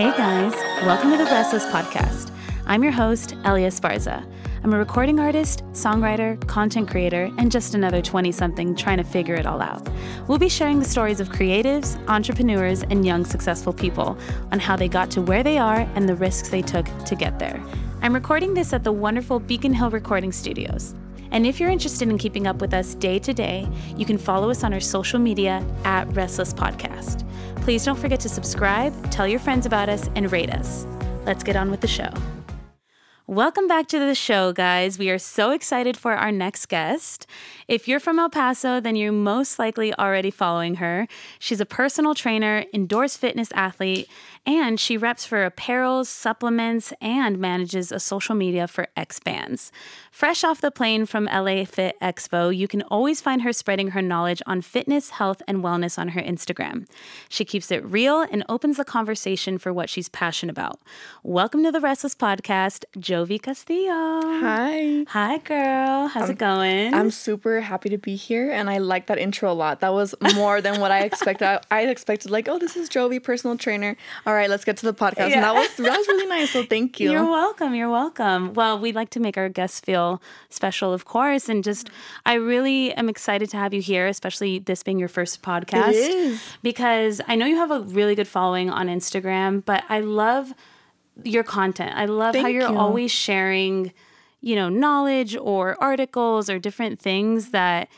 Hey guys, welcome to the Restless Podcast. I'm your host, Elia Sparza. I'm a recording artist, songwriter, content creator, and just another 20 something trying to figure it all out. We'll be sharing the stories of creatives, entrepreneurs, and young successful people on how they got to where they are and the risks they took to get there. I'm recording this at the wonderful Beacon Hill Recording Studios. And if you're interested in keeping up with us day to day, you can follow us on our social media at Restless Podcast. Please don't forget to subscribe, tell your friends about us, and rate us. Let's get on with the show. Welcome back to the show, guys. We are so excited for our next guest. If you're from El Paso, then you're most likely already following her. She's a personal trainer, indoors fitness athlete, and she reps for apparel, supplements, and manages a social media for X Bands. Fresh off the plane from LA Fit Expo, you can always find her spreading her knowledge on fitness, health, and wellness on her Instagram. She keeps it real and opens the conversation for what she's passionate about. Welcome to the Restless Podcast, Jovi Castillo. Hi. Hi, girl. How's it going? I'm super happy to be here, and I like that intro a lot. That was more than what I expected. I, I expected like, oh, this is Jovi, personal trainer. All right, let's get to the podcast. And that was that was really nice. So thank you. You're welcome. You're welcome. Well, we'd like to make our guests feel special, of course, and just I really am excited to have you here, especially this being your first podcast. It is. because I know you have a really good following on Instagram, but I love your content. I love how you're you. always sharing, you know, knowledge or articles or different things that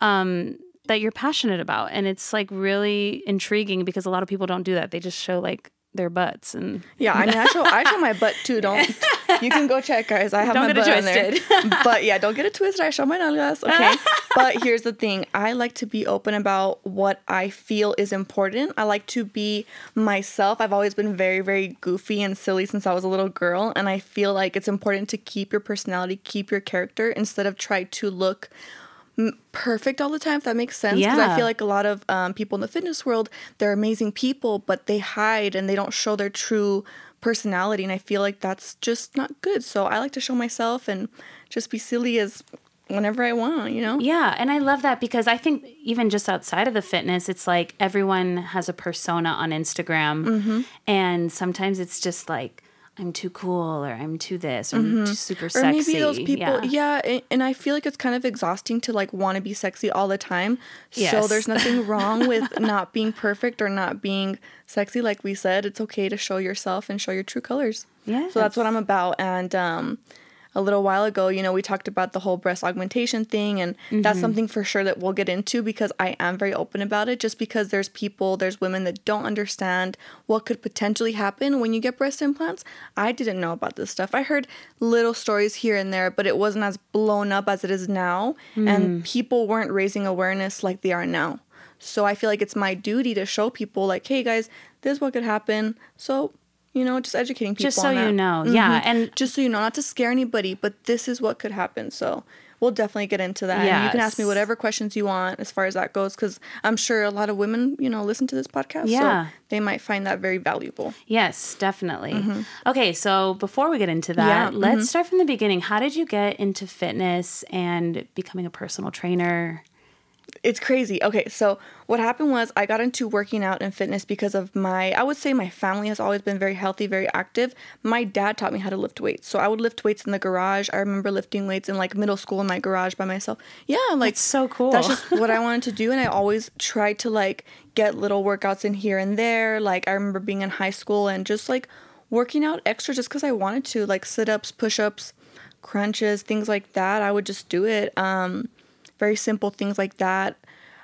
um that you're passionate about and it's like really intriguing because a lot of people don't do that. They just show like their butts and Yeah, I mean, I show I show my butt too. Don't you can go check, guys. I have Don't my butt in there. but yeah, don't get it twisted. I show my nalgas. Okay. but here's the thing: I like to be open about what I feel is important. I like to be myself. I've always been very, very goofy and silly since I was a little girl, and I feel like it's important to keep your personality, keep your character, instead of try to look perfect all the time if that makes sense because Yeah. i feel like a lot of um, people in the fitness world they're amazing people but they hide and they don't show their true personality and i feel like that's just not good so i like to show myself and just be silly as whenever i want you know Yeah, and I love that because I think even just outside of the fitness, it's like everyone has a persona on Instagram, Mm-hmm. and sometimes it's just like I'm too cool or I'm too this or I'm too super Mm-hmm. or sexy. maybe those people yeah. yeah, and, and i feel like it's kind of exhausting to like want to be sexy all the time so there's nothing wrong with not being perfect or not being sexy like we said it's okay to show yourself and show your true colors Yeah. so that's what i'm about and um a little while ago, you know, we talked about the whole breast augmentation thing, and that's mm-hmm. something for sure that we'll get into because I am very open about it. Just because there's people, there's women that don't understand what could potentially happen when you get breast implants. I didn't know about this stuff. I heard little stories here and there, but it wasn't as blown up as it is now, and mm. people weren't raising awareness like they are now. So I feel like it's my duty to show people, like, hey guys, this is what could happen. So, you know, just educating people. Just so you know, yeah, Mhm. and just so you know, not to scare anybody, but this is what could happen. So we'll definitely get into that. Yeah, you can ask me whatever questions you want as far as that goes, because I'm sure a lot of women, you know, listen to this podcast. Yeah. So they might find that very valuable. yes, definitely. Okay, so before we get into that, Mm-hmm. Yeah, let's start from the beginning. How did you get into fitness and becoming a personal trainer? It's crazy. Okay, so what happened was I got into working out and fitness because of my, I would say my family has always been very healthy, very active. My dad taught me how to lift weights. So I would lift weights in the garage. I remember lifting weights in like middle school in my garage by myself. Yeah, like That's so cool. That's just what I wanted to do. And I always tried to like get little workouts in here and there. Like I remember being in high school and just like working out extra just because I wanted to, like sit ups, push ups, crunches, things like that. I would just do it. Um, very simple things like that.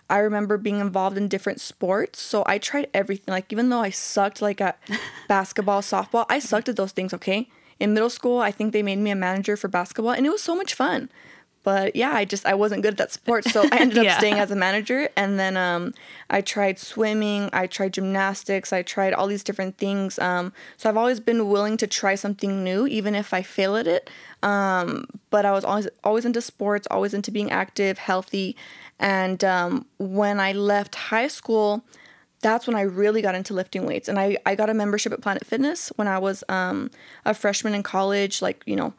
I remember being involved in different sports, so I tried everything. Like even though I sucked like at basketball, softball, I sucked at those things, okay? In middle school, I think they made me a manager for basketball and it was so much fun. But yeah, I just I wasn't good at that sport, so I ended up staying as a manager and then um I tried swimming, I tried gymnastics, I tried all these different things. Um so I've always been willing to try something new even if I fail at it. Um but I was always always into sports, always into being active, healthy. And um, when I left high school, that's when I really got into lifting weights. And I, I got a membership at Planet Fitness when I was um, a freshman in college, like, you know,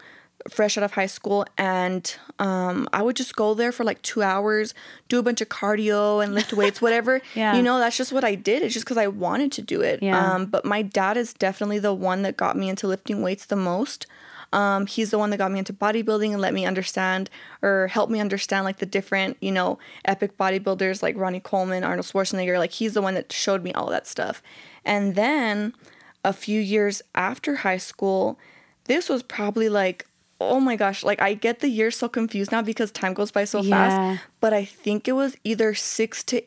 fresh out of high school and um, i would just go there for like two hours do a bunch of cardio and lift weights whatever. Yeah. you know that's just what i did. It's just because i wanted to do it. Yeah. um, but my dad is definitely the one that got me into lifting weights the most. Um, he's the one that got me into bodybuilding and let me understand or help me understand like the different you know epic bodybuilders like ronnie coleman arnold schwarzenegger. Like he's the one that showed me all that stuff. And then a few years after high school this was probably like oh my gosh like i get the years so confused now because time goes by so Yeah. fast but i think it was either six to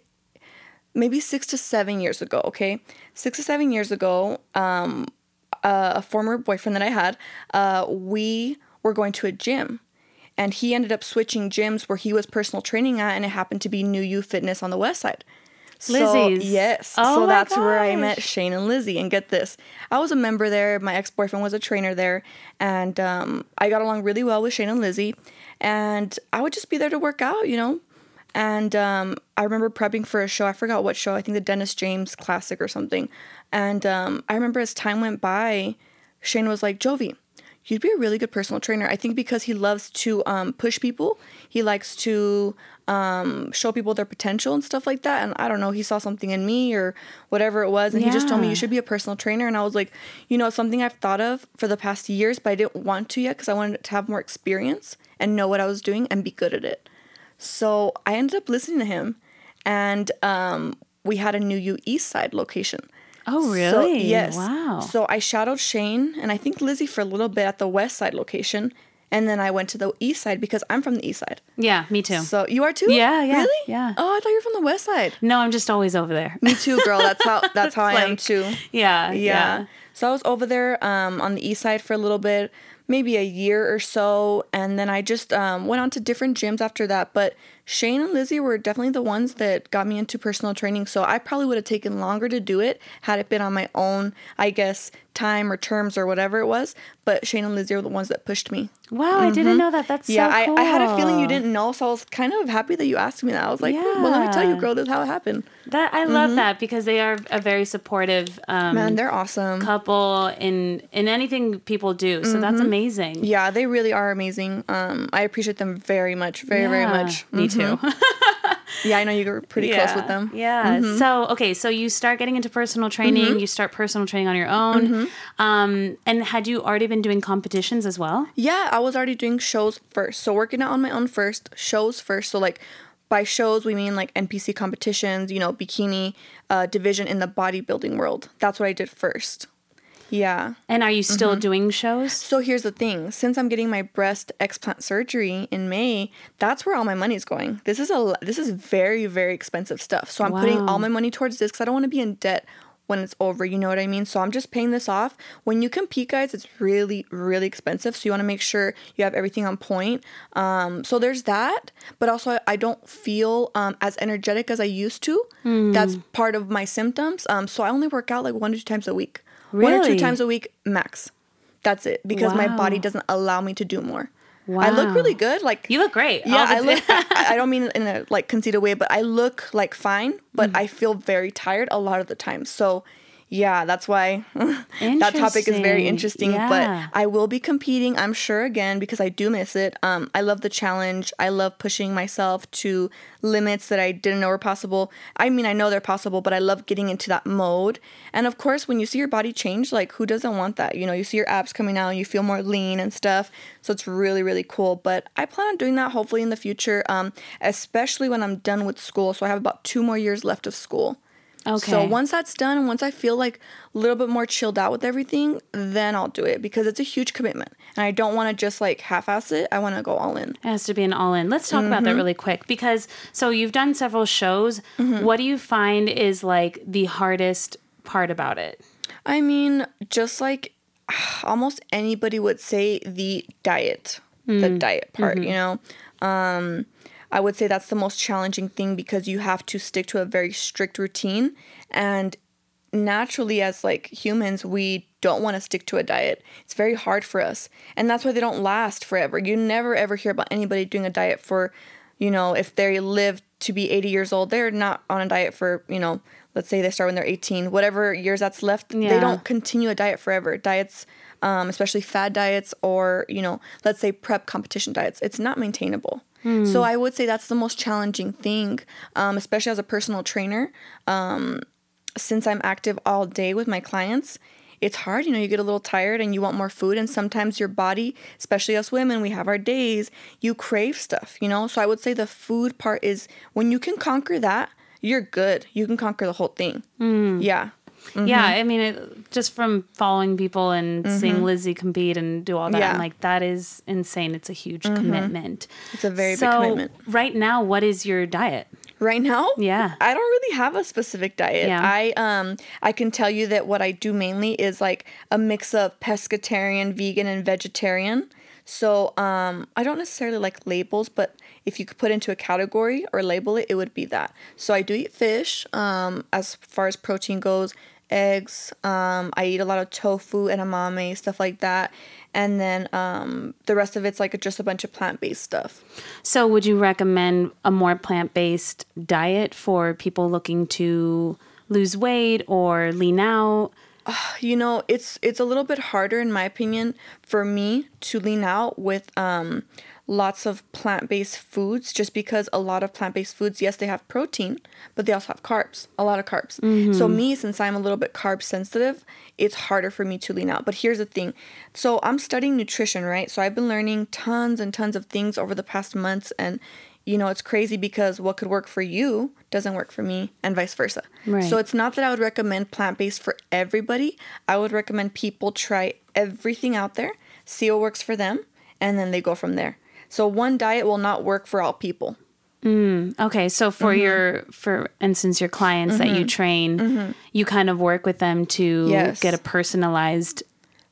maybe six to seven years ago okay six to seven years ago um uh, a former boyfriend that i had uh we were going to a gym and he ended up switching gyms where he was personal training at and it happened to be new you fitness on the west side so, yes. Oh so that's where i met shane and lizzie. And get this i was a member there. My ex-boyfriend was a trainer there. And um, i got along really well with shane and lizzie. And i would just be there to work out you know? And um, I remember prepping for a show. I forgot what show. I think the Dennis James Classic or something. And um, I remember as time went by, Shane was like, "Jovi, you'd be a really good personal trainer." I think because he loves to um, push people. He likes to um, show people their potential and stuff like that. And I don't know, he saw something in me or whatever it was, and he just told me you should be a personal trainer. And I was like, you know, it's something I've thought of for the past years, but I didn't want to yet because I wanted to have more experience and know what I was doing and be good at it. So I ended up listening to him, and um, we had a new U East Side location. Oh, So, really? yes. Wow. So I shadowed Shane and I think Lizzie for a little bit at the West Side location, and then I went to the East Side because I'm from the East Side. yeah, me too. So you are too? Yeah, yeah, Really? yeah. Oh, I thought you were from the West Side. no, I'm just always over there. Me too, girl. That's how. That's how I am too. yeah, Yeah. yeah. So I was over there um, on the east side for a little bit, maybe a year or so, and then I just um, went on to different gyms after that. But Shane and Lizzie were definitely the ones that got me into personal training. So I probably would have taken longer to do it had it been on my own, I guess, time or terms or whatever it was. But Shane and Lizzie were the ones that pushed me. Wow, I didn't know that. That's yeah, so cool. I, I had a feeling you didn't know, so I was kind of happy that you asked me that. I was like, "Hmm, well, let me tell you, girl, this is how it happened. That I love that because they are a very supportive um, Mm-hmm. Man, they're awesome. couple in in anything people do. So that's Mm-hmm. amazing. Yeah, they really are amazing. Um, I appreciate them very much, very, very Yeah, much. Me Too. Yeah, I know you're pretty close with them. Mm-hmm. Yeah. So okay, so you start getting into personal training. You start personal training on your own. Mm-hmm. Um, and had you already been doing competitions as well? Yeah, I was already doing shows first. So working out on my own first, shows first. So like by shows we mean like NPC competitions, you know, bikini uh, division in the bodybuilding world. That's what I did first. Yeah. And are you still Mm-hmm. doing shows? So here's the thing: since I'm getting my breast explant surgery in May, that's where all my money's going. This is a this is very very expensive stuff. So I'm putting all my money towards this because I don't want to be in debt when it's over. You know what I mean? So I'm just paying this off. When you compete, guys, it's really really expensive. So you want to make sure you have everything on point. Um, so there's that, but also I, I don't feel um, as energetic as I used to. Hmm. That's part of my symptoms. Um, so I only work out like one to two times a week. One or two times a week max. That's it because my body doesn't allow me to do more. Wow. I look really good. Like You look great. yeah, I look. I, I don't mean in a like conceited way, but I look like fine. But Mm. I feel very tired a lot of the time. So yeah, that's why that topic is very Interesting. Yeah. But I will be competing. I'm sure again because I do miss it. Um, I love the challenge. I love pushing myself to limits that I didn't know were possible. I mean, I know they're possible, but I love getting into that mode. And of course, when you see your body change, like who doesn't want that? You know, you see your abs coming out, you feel more lean and stuff. So it's really, really cool. But I plan on doing that hopefully in the future, um, especially when I'm done with school. So I have about two more years left of school. Okay. So once that's done and once I feel like a little bit more chilled out with everything, then I'll do it because it's a huge commitment. And I don't want to just like half ass it. I want to go all in. It has to be an all in. Let's talk about Mm-hmm. that really quick because so you've done several shows. Mm-hmm. What do you find is like the hardest part about it? I mean, just like almost anybody would say the diet, the diet part, you know? Um, I would say that's the most challenging thing because you have to stick to a very strict routine. And naturally, as like humans, we don't want to stick to a diet. It's very hard for us. And that's why they don't last forever. You never ever hear about anybody doing a diet for, you know, if they live to be 80 years old, they're not on a diet for, you know, let's say they start when they're 18, whatever years that's left, Yeah. they don't continue a diet forever. Diets um, especially fad diets or, you know, let's say prep competition diets. It's not maintainable. So I would say that's the most challenging thing, um, especially as a personal trainer. Um, since I'm active all day with my clients, it's hard. You know, you get a little tired and you want more food. And sometimes your body, especially us women, we have our days, you crave stuff, you know? So I would say the food part is when you can conquer that, you're good. You can conquer the whole thing. Yeah. Yeah, I mean, it, just from following people and seeing Lizzie compete and do all that, Yeah. I'm like, that is insane. It's a huge commitment. It's a very so, big commitment. right now, what is your diet? Right now? Yeah. I don't really have a specific diet. Yeah. I um I can tell you that what I do mainly is like a mix of pescatarian, vegan and vegetarian. So um I don't necessarily like labels, but if you could put into a category or label it, it would be that. So I do eat fish um as far as protein goes, eggs, um I eat a lot of tofu, edamame, stuff like that. And then um the rest of it's like just a bunch of plant-based stuff. So, would you recommend a more plant based diet for people looking to lose weight or lean out? you know it's it's a little bit harder in my opinion for me to lean out with um lots of plant-based foods just because a lot of plant-based foods yes they have protein but they also have carbs a lot of carbs so mm-hmm. me since i'm a little bit carb sensitive it's harder for me to lean out but here's the thing so i'm studying nutrition right so i've been learning tons and tons of things over the past months and you know it's crazy because what could work for you doesn't work for me and vice versa Right. so it's not that I would recommend plant based for everybody. I would recommend people try everything out there, see what works for them, and then they go from there. So one diet will not work for all people. Okay, so for Mm-hmm. your for instance your clients that you train, you kind of work with them to Mm-hmm. Yes. get a personalized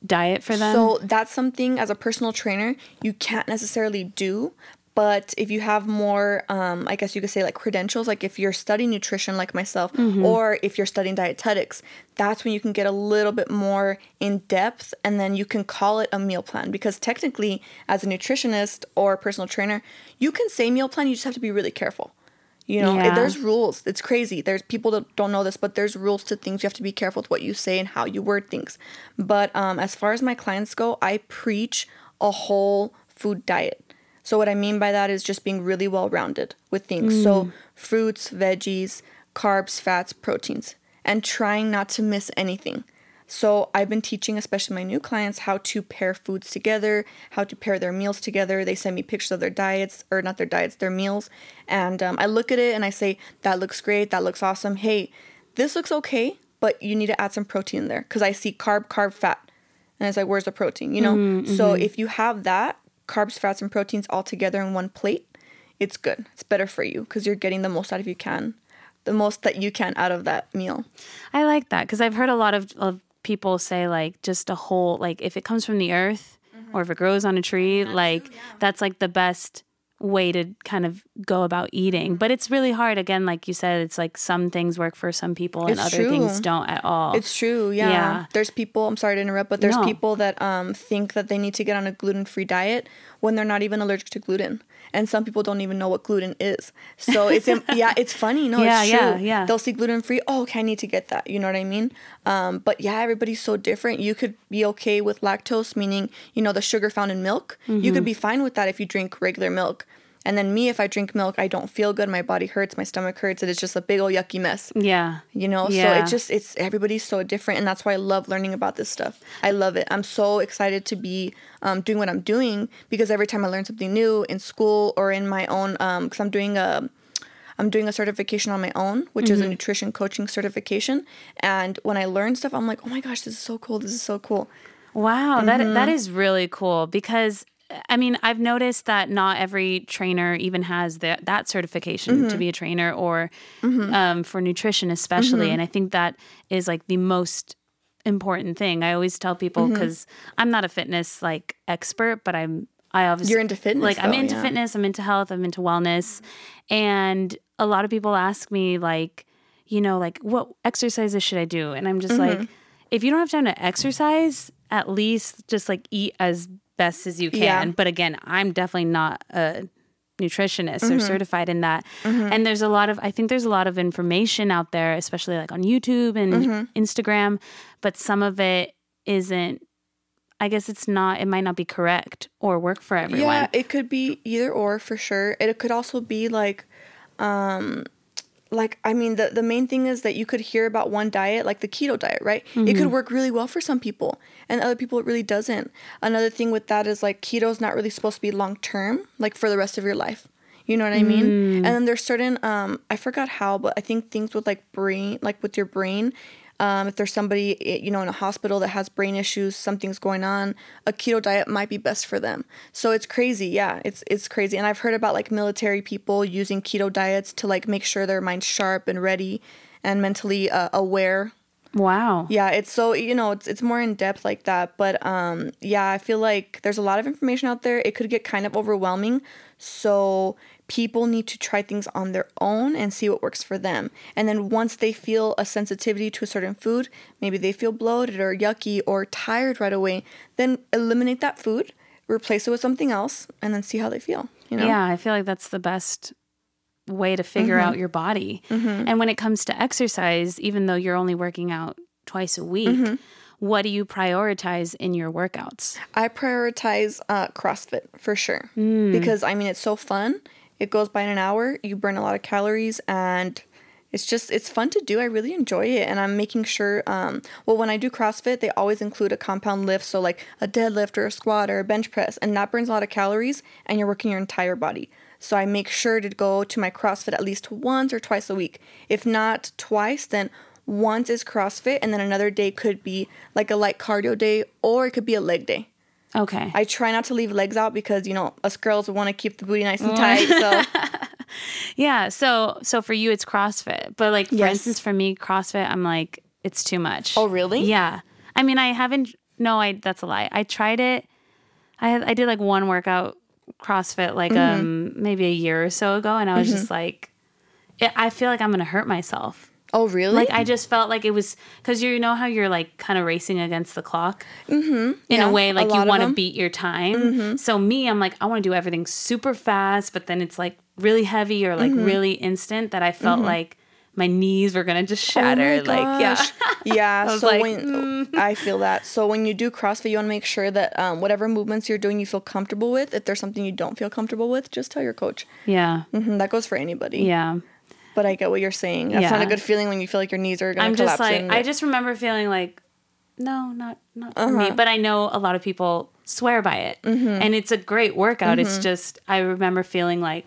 diet for them. So that's something as a personal trainer you can't necessarily do. But if you have more, um, I guess you could say like credentials, like if you're studying nutrition like myself, or if you're studying dietetics, that's when you can get a little bit more in depth and then you can call it a meal plan. Because technically, as a nutritionist or a personal trainer, you can say meal plan, you just have to be really careful. You know, Yeah. there's rules. It's crazy. There's people that don't know this, but there's rules to things. You have to be careful with what you say and how you word things. But um, as far as my clients go, I preach a whole food diet. So what I mean by that is just being really well rounded with things. So mm. fruits, veggies, carbs, fats, proteins, and trying not to miss anything. So I've been teaching, especially my new clients, how to pair foods together, how to pair their meals together. They send me pictures of their diets, or not their diets, their meals, and um, I look at it and I say, "That looks great. That looks awesome. Hey, this looks okay, but you need to add some protein there because I see carb, carb, fat, and it's like, where's the protein? You know. Mm-hmm, so mm-hmm. if you have that carbs, fats, and proteins all together in one plate, it's good. It's better for you because you're getting the most out of you can, the most that you can out of that meal. I like that because I've heard a lot of, of people say like just a whole like if it comes from the earth Mm-hmm. or if it grows on a tree, like that's like the best way to kind of go about eating. But it's really hard. Again, like you said, it's like some things work for some people and It's other things don't at all. It's true, yeah. Yeah. There's people. I'm sorry to interrupt, but there's No. people that um, think that they need to get on a gluten-free diet when they're not even allergic to gluten, and some people don't even know what gluten is. So it's yeah, it's funny. No, Yeah, it's true. yeah, yeah. They'll see gluten-free. Oh, okay, I need to get that. You know what I mean? Um, but yeah, everybody's so different. You could be okay with lactose, meaning you know the sugar found in milk. You Mm-hmm. could be fine with that if you drink regular milk. And then me, if I drink milk, I don't feel good. My body hurts. My stomach hurts. And it's just a big old yucky mess yeah. you know Yeah. so it just it's everybody's so different and that's why i love learning about this stuff i love it i'm so excited to be um, doing what i'm doing because every time i learn something new in school or in my own because i'm doing a i'm doing a certification on my own which is a nutrition coaching certification and when i learn stuff i'm like oh my gosh this is so cool this is so cool Wow, that Mm-hmm. that is really cool because I mean, I've noticed that not every trainer even has that that certification Mm-hmm. to be a trainer or um, for nutrition, especially. Mm-hmm. And I think that is like the most important thing. I always tell people Mm-hmm. because I'm not a fitness like expert, but I'm I obviously You're into fitness, Like I'm into yeah. fitness. I'm into health. I'm into wellness, and a lot of people ask me like, you know, like what exercises should I do? And I'm just Mm-hmm. like, if you don't have time to exercise, at least just like eat as best as you can. Yeah. But again, I'm definitely not a nutritionist Mm-hmm. or certified in that. And there's a lot of I think there's a lot of information out there, especially like on YouTube and Mm-hmm. Instagram, but some of it isn't I guess it's not. It might not be correct or work for everyone. Yeah, it could be either or for sure. It could also be like, um, like I mean, the the main thing is that you could hear about one diet, like the keto diet, right? It could work really well for some people, and other people it really doesn't. Another thing with that is like keto is not really supposed to be long term, like for the rest of your life. You know what I mean? And then there's certain um I forgot how, but I think things with like brain, like with your brain, um, if there's somebody eh, you know in a hospital that has brain issues, something's going on, a keto diet might be best for them. So it's crazy, yeah, it's it's crazy. And I've heard about like military people using keto diets to like make sure their mind's sharp and ready and mentally uh, aware Wow. yeah, it's so you know it's it's more in depth like that. But um, yeah, I feel like there's a lot of information out there. It could get kind of overwhelming. So people need to try things on their own and see what works for them. And then once they feel a sensitivity to a certain food, maybe they feel bloated or yucky or tired right away, then eliminate that food, replace it with something else, and then see how they feel. You know? Yeah, I feel like that's the best way to figure Mm-hmm. out your body. And when it comes to exercise, even though you're only working out twice a week, Mm-hmm. what do you prioritize in your workouts? I prioritize uh, CrossFit for sure because I mean it's so fun. It goes by in an hour. You burn a lot of calories, and it's just it's fun to do. I really enjoy it, and I'm making sure. Um, well, when I do CrossFit, they always include a compound lift, so like a deadlift or a squat or a bench press, and that burns a lot of calories, and you're working your entire body. So I make sure to go to my CrossFit at least once or twice a week. If not twice, then once is CrossFit, and then another day could be like a light cardio day, or it could be a leg day. Okay. I try not to leave legs out because you know us girls want to keep the booty nice and tight. So yeah. So so for you it's CrossFit. But like for Yes. instance for me, CrossFit, I'm like, it's too much. Oh, really? Yeah. I mean I haven't no, I that's a lie. I tried it. I I did like one workout CrossFit like Mm-hmm. um maybe a year or so ago and I was just like it, I feel like I'm gonna hurt myself. Oh really? Like I just felt like it was because you know how you're like kind of racing against the clock in Yeah, a way a like you want to beat your time. So me, I'm like I want to do everything super fast, but then it's like really heavy or like Mm-hmm. really instant that I felt like my knees were gonna just shatter. Oh like yeah, yeah. was so like, when I feel that, so when you do CrossFit, you want to make sure that um, whatever movements you're doing, you feel comfortable with. If there's something you don't feel comfortable with, just tell your coach. yeah, hmm that goes for anybody. yeah. But I get what you're saying. That's not a good feeling when you feel like your knees are gonna I'm just like. I just remember feeling like no, not not Uh-huh. me. But I know a lot of people swear by it, Mm-hmm. and it's a great workout. It's just I remember feeling like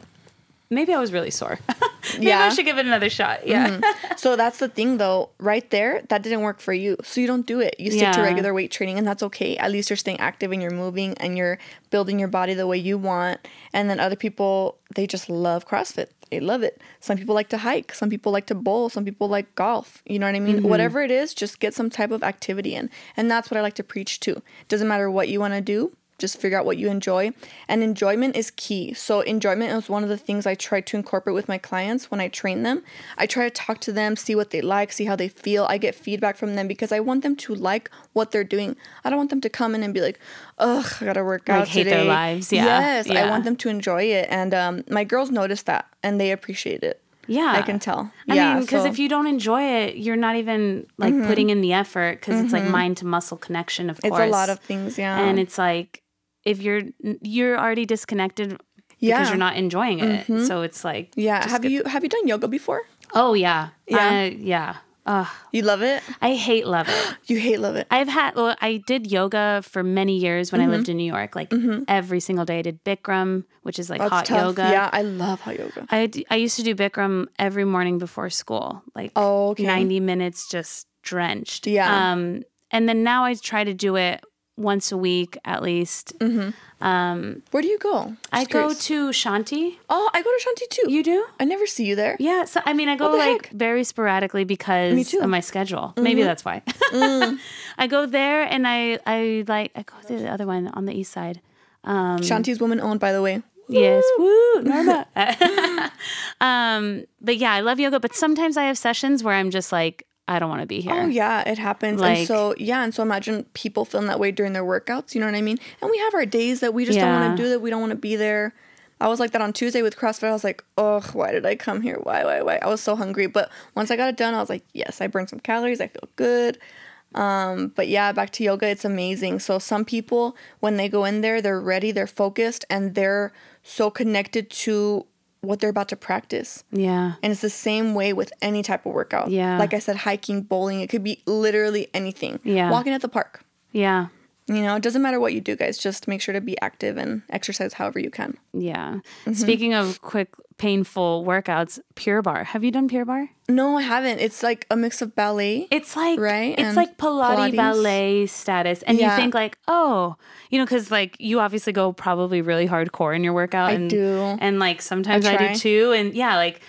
maybe I was really sore. maybe I should give it another shot. Yeah. Mm-hmm. So that's the thing though, right there, that didn't work for you. So you don't do it. You stick to regular weight training and that's okay. At least you're staying active and you're moving and you're building your body the way you want. And then other people, they just love CrossFit. They love it. Some people like to hike, some people like to bowl, some people like golf. You know what I mean? Mm-hmm. Whatever it is, just get some type of activity in. And that's what I like to preach too. Doesn't matter what you want to do, just figure out what you enjoy. And enjoyment is key. So enjoyment is one of the things i try to incorporate with my clients when i train them. I try to talk to them see what they like see how they feel. I get feedback from them because i want them to like what they're doing. I don't want them to come in and be like ugh i gotta work out hate today. their lives, yeah, yes i want them to enjoy it. And um, my girls notice that and they appreciate it. Yeah. i can tell. I yeah mean, because so- Mm-hmm. if you don't enjoy it, you're not even like putting in the effort because it's like mind to muscle connection, of course. it's a lot of things yeah. And it's like if you're you're already disconnected because Yeah. Mm-hmm. you're not enjoying it. So it's like yeah have get- you have you done yoga before Oh yeah, Yeah. I- yeah. Ugh, you love it I hate love it. you hate love it I've had well, I did yoga for many years when I lived in New York. Like every single day, I did Bikram, which is like Mm-hmm. that's hot tough yoga. yeah i love hot yoga I, I used to do Bikram every morning before school, like Oh, okay. 90 minutes just drenched. Yeah. Um, and then now I try to do it once a week at least. Um, Where do you go? I Just go to Shanti. Oh, I go to Shanti too. You do? I never see you there. Yeah. So I mean, I go like heck? very sporadically because. Mm-hmm. of my schedule. Maybe that's why. I go there and I I like I go to the other one on the east side. Um, Shanti's woman owned, by the way. Yes, woo, Norma. um, but yeah, I love yoga. But sometimes I have sessions where I'm just like, I don't want to be here. Oh yeah, it happens. Like- and so yeah, and so imagine people feeling that way during their workouts. You know what I mean? And we have our days that we just don't want to do that. We don't want to be there. I was like that on Tuesday with CrossFit. I was like, oh, why did I come here? Why, why, why? I was so hungry. But once I got it done, I was like, yes, I burned some calories. I feel good. Um, but yeah, back to yoga, it's amazing. So some people, when they go in there, they're ready, they're focused, and they're so connected to what they're about to practice. Yeah. And it's the same way with any type of workout. Yeah. Like I said, hiking, bowling, it could be literally anything. Yeah. Walking at the park. Yeah. You know, it doesn't matter what you do, guys. Just make sure to be active and exercise however you can. Yeah. Mm-hmm. Speaking of quick, painful workouts, Pure Barre. Have you done Pure Barre? No, I haven't. It's like a mix of ballet. It's like Right, It's and like Pilates, Pilates. ballet status, and Yeah. you think like, oh, you know, because like you obviously go probably really hardcore in your workout. I and, do. and like sometimes I, try. do too, and yeah, like,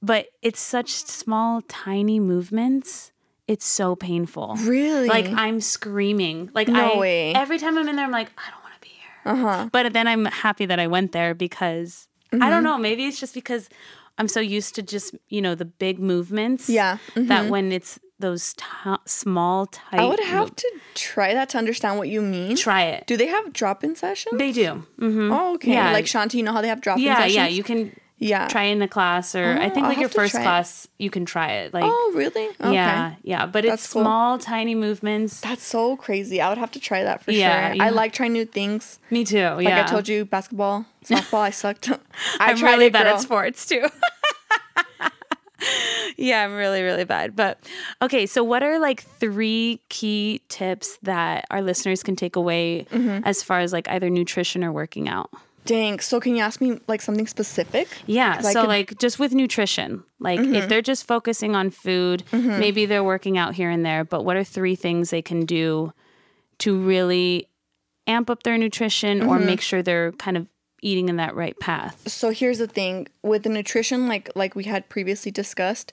but it's such small, tiny movements. It's so painful. Really? Like I'm screaming. Like No I way. every time I'm in there, I'm like, I don't want to be here. Uh huh. But then I'm happy that I went there because I Mm-hmm. don't know. Maybe it's just because I'm so used to just you know the big movements. Yeah, mm-hmm. That when it's those t- small tight. I would have to try that to understand what you mean. try it. Do they have drop-in sessions? They do. hmm Oh, okay. Yeah. Like Shanti, you know how they have drop-in Yeah, sessions? yeah. You can yeah. try in the class, or I Oh, think I'll like your first try it. class, you can try it. Like, Oh, really? Okay. yeah, yeah. But it's cool. small, tiny movements. That's so crazy. I would have to try that for Yeah, sure. you I like trying new things. Me too. Like yeah. I told you, basketball, softball, I sucked. I I'm tried really it, bad at sports too. yeah, I'm really, really bad. But okay, so what are like three key tips that our listeners can take away Mm-hmm. as far as like either nutrition or working out? Dang. So can you ask me like something specific? Yeah. So, could- like, just with nutrition, like, Mm-hmm. if they're just focusing on food, maybe they're working out here and there, but what are three things they can do to really amp up their nutrition or Mm-hmm. make sure they're kind of eating in that right path? So here's the thing with the nutrition, like like we had previously discussed.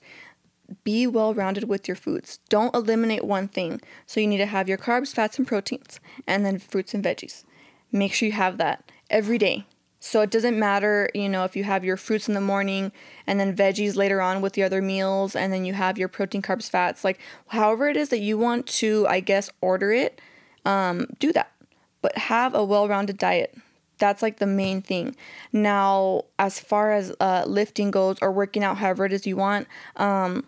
Be well rounded with your foods. Don't eliminate one thing. So you need to have your carbs, fats, and proteins, and then fruits and veggies. Make sure you have that every day. So it doesn't matter, you know, if you have your fruits in the morning and then veggies later on with the other meals, and then you have your protein, carbs, fats. Like however it is that you want to, I guess, order it, um, do that. But have a well rounded diet. That's like the main thing. Now, as far as uh, lifting goes or working out, however it is you want, um,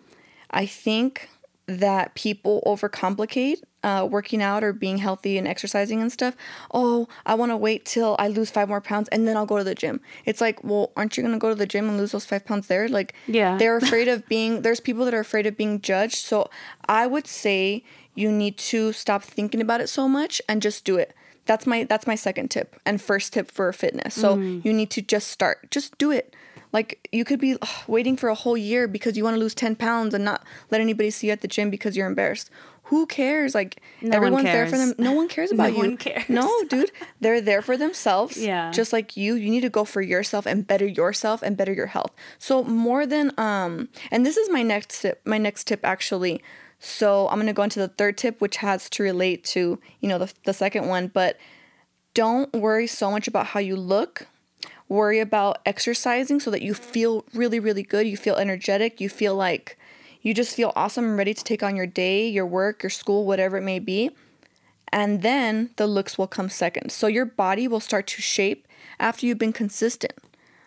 I think that people overcomplicate uh, working out or being healthy and exercising and stuff. Oh, I want to wait till I lose five more pounds and then I'll go to the gym. It's like, well, aren't you going to go to the gym and lose those five pounds there? Like, Yeah. they're afraid of being, there's people that are afraid of being judged. So I would say you need to stop thinking about it so much and just do it. That's my that's my second tip and first tip for fitness. So you need to just start. Just do it. Like you could be ugh, waiting for a whole year because you want to lose 10 pounds and not let anybody see you at the gym because you're embarrassed. Who cares? Like one everyone's there for them. No one cares about No you. one cares. No, dude. They're there for themselves. Yeah. Just like you, you need to go for yourself and better yourself and better your health. So more than um and this is my next tip, my next tip actually. So I'm going to go into the third tip which has to relate to, you know, the the second one, but don't worry so much about how you look. Worry about exercising so that you feel really, really good. You feel energetic. You feel like you just feel awesome and ready to take on your day, your work, your school, whatever it may be. And then the looks will come second. So your body will start to shape after you've been consistent.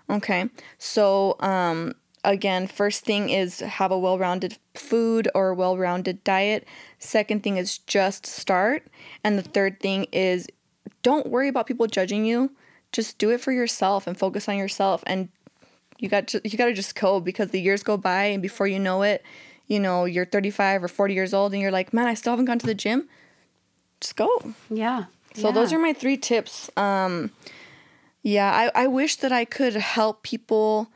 Okay. So, um, again, first thing is have a well rounded food or well rounded diet. Second thing is just start. And the third thing is don't worry about people judging you. Just do it for yourself and focus on yourself. And you got to, you got to just go because the years go by and before you know it, you know, you're 35 or 40 years old and you're like, man, I still haven't gone to the gym. Just go. Yeah. So those are my three tips. Um, yeah, I, I wish that I could help people.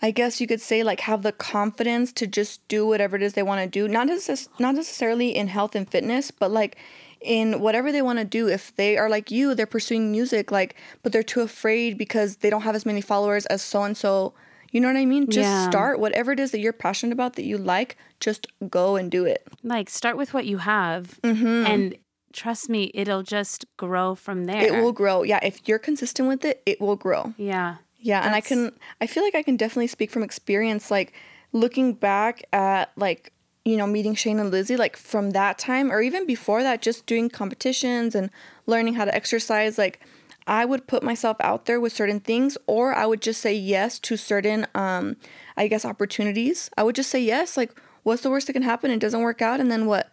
I guess you could say like have the confidence to just do whatever it is they want to do. Not necess- not necessarily in health and fitness, but like in whatever they want to do. If they are like you, they're pursuing music, like, but they're too afraid because they don't have as many followers as so and so. You know what I mean? Just Yeah. start whatever it is that you're passionate about that you like. Just go and do it. Like, start with what you have, Mm-hmm. and trust me, it'll just grow from there. It will grow. Yeah, if you're consistent with it, it will grow. Yeah. Yeah, and I can I feel like I can definitely speak from experience like looking back at like you know meeting Shane and Lizzie like from that time or even before that just doing competitions and learning how to exercise like I would put myself out there with certain things or I would just say yes to certain um I guess opportunities. I would just say yes like what's the worst that can happen? It doesn't work out and then what?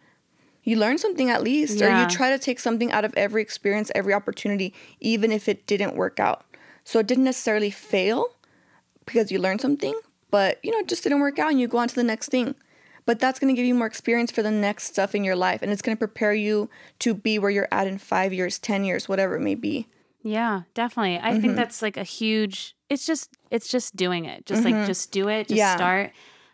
you learn something at least or you try to take something out of every experience every opportunity even if it didn't work out. So it didn't necessarily fail because you learned something but you know it just didn't work out and you go on to the next thing. But that's going to give you more experience for the next stuff in your life and it's going to prepare you to be where you're at in five years ten years whatever it may be Yeah, definitely. I Mm-hmm. think that's like a huge it's just it's just doing it. Just like just do it, just Mm-hmm. Yeah. start.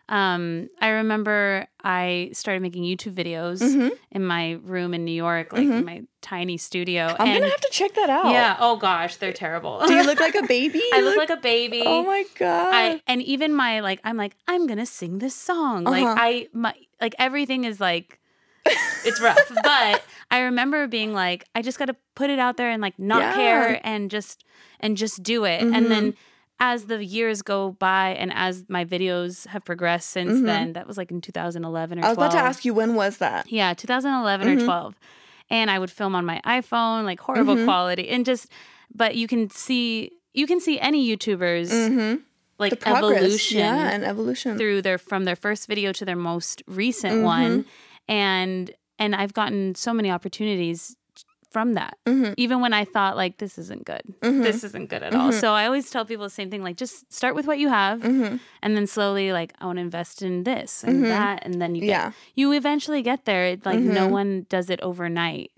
Um I remember I started making YouTube videos Mm-hmm. in my room in New York, like in my tiny studio. i'm and going to have to check that out Yeah, oh gosh, they're terrible. do you look like a baby I You look like a baby. oh my god I and even my like I'm like I'm gonna sing this song. Like Uh-huh. I my like everything is like it's rough. but I remember being like I just got to put it out there and like not Yeah. care and just and just do it. And then mm-hmm. as the years go by and as my videos have progressed since mm-hmm. then, that was like in 2011 or 12. i was about to ask you when was that Yeah, 2011 or mm-hmm. 12. And I would film on my iPhone, like horrible quality, and just, but you can see, you can see any YouTubers like the progress evolution yeah and evolution through their from their first video to their most recent Mm-hmm. one, and and I've gotten so many opportunities from that. Mm-hmm. Even when I thought like this isn't good, this isn't good at all. So I always tell people the same thing: like just start with what you have, Mm-hmm. and then slowly like I want to invest in this and that, and then you get, Yeah. you eventually get there. It, like no one does it overnight.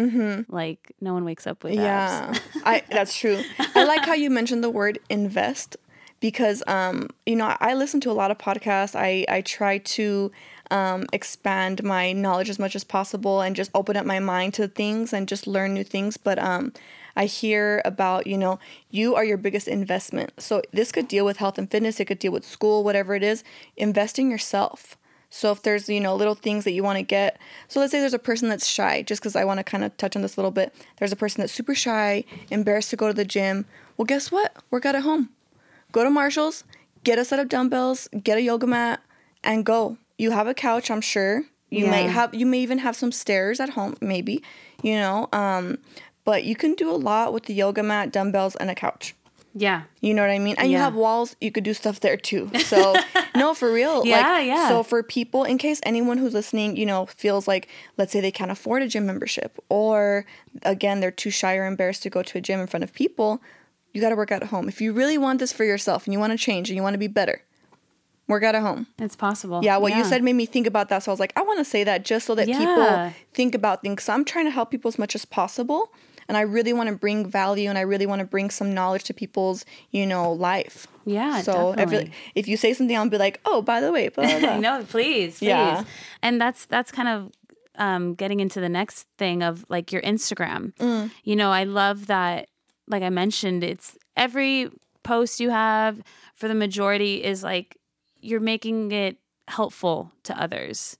Like no one wakes up with Yeah. I that's true. I like how you mentioned the word invest because um you know I listen to a lot of podcasts. I I try to um, expand my knowledge as much as possible and just open up my mind to things and just learn new things. But um, I hear about you know you are your biggest investment. So this could deal with health and fitness. It could deal with school, whatever it is. Invest in yourself. So if there's you know little things that you want to get, so let's say there's a person that's shy. Just because I want to kind of touch on this a little bit, there's a person that's super shy, embarrassed to go to the gym. Well, guess what? Work out at home. Go to Marshalls, get a set of dumbbells, get a yoga mat, and go. You have a couch, I'm sure. You may Yeah. have you may even have some stairs at home, maybe. You know, um, but you can do a lot with the yoga mat, dumbbells, and a couch. Yeah. You know what I mean? And you have walls, you could do stuff there too. So, no, for real. Yeah, like, yeah. So, for people, in case anyone who's listening, you know, feels like, let's say they can't afford a gym membership, or again, they're too shy or embarrassed to go to a gym in front of people, you got to work out at home. If you really want this for yourself and you want to change and you want to be better, work out at home. It's possible. Yeah, what you said made me think about that. So I was like, I want to say that just so that Yeah. people think about things. So I'm trying to help people as much as possible. And I really want to bring value and I really want to bring some knowledge to people's, you know, life. Yeah, So definitely. if, if you say something, I'll be like, oh, by the way, blah, blah. no, please, please. Yeah. And that's that's kind of um, getting into the next thing of like your Instagram. Mm. You know, I love that. Like I mentioned, it's every post you have for the majority is like you're making it helpful to others.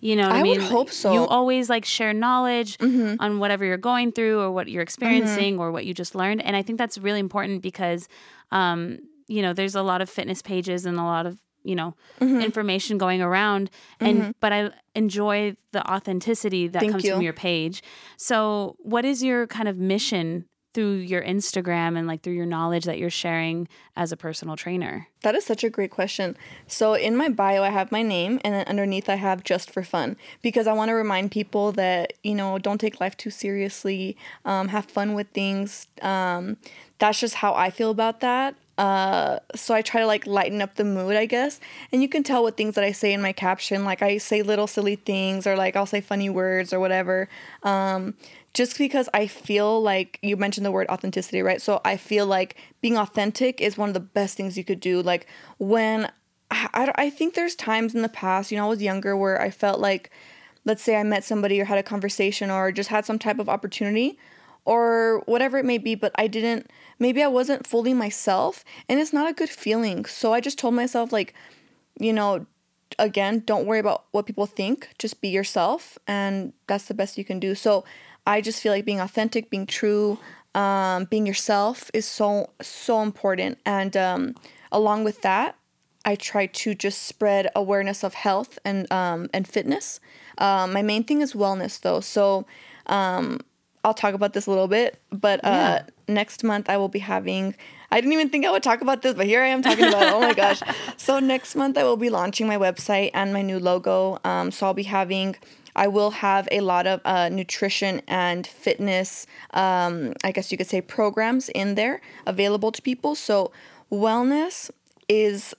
You know what I, I would mean? hope so. Mm-hmm. You always like share knowledge on whatever you're going through or what you're experiencing or what you just learned. And I think that's really important because um, you know, there's a lot of fitness pages and a lot of, you know, Mm-hmm. information going around and but I enjoy the authenticity that Thank comes you. from your page. So, what is your kind of mission through your Instagram and like through your knowledge that you're sharing as a personal trainer? That is such a great question. So in my bio, I have my name, and then underneath, I have just for fun because I want to remind people that you know don't take life too seriously. Um, have fun with things. Um, that's just how I feel about that. Uh, so I try to like lighten up the mood, I guess. And you can tell with things that I say in my caption, like I say little silly things or like I'll say funny words or whatever. Um, just because I feel like you mentioned the word authenticity, right? So I feel like being authentic is one of the best things you could do. Like when I, I, think there's times in the past, you know, I was younger where I felt like, let's say I met somebody or had a conversation or just had some type of opportunity or whatever it may be, but I didn't, maybe I wasn't fully myself and it's not a good feeling. So I just told myself, like, you know, again, don't worry about what people think, just be yourself, and that's the best you can do. So I just feel like being authentic, being true, um, being yourself is so, so important. And um, along with that, I try to just spread awareness of health and um, and fitness. Um, my main thing is wellness, though. So um, I'll talk about this a little bit, but uh, Yeah. next month I will be having. I didn't even think I would talk about this, but here I am talking about it. Oh my gosh! So next month I will be launching my website and my new logo. Um, so I'll be having. I will have a lot of uh, nutrition and fitness. Um, I guess you could say programs in there available to people. So wellness is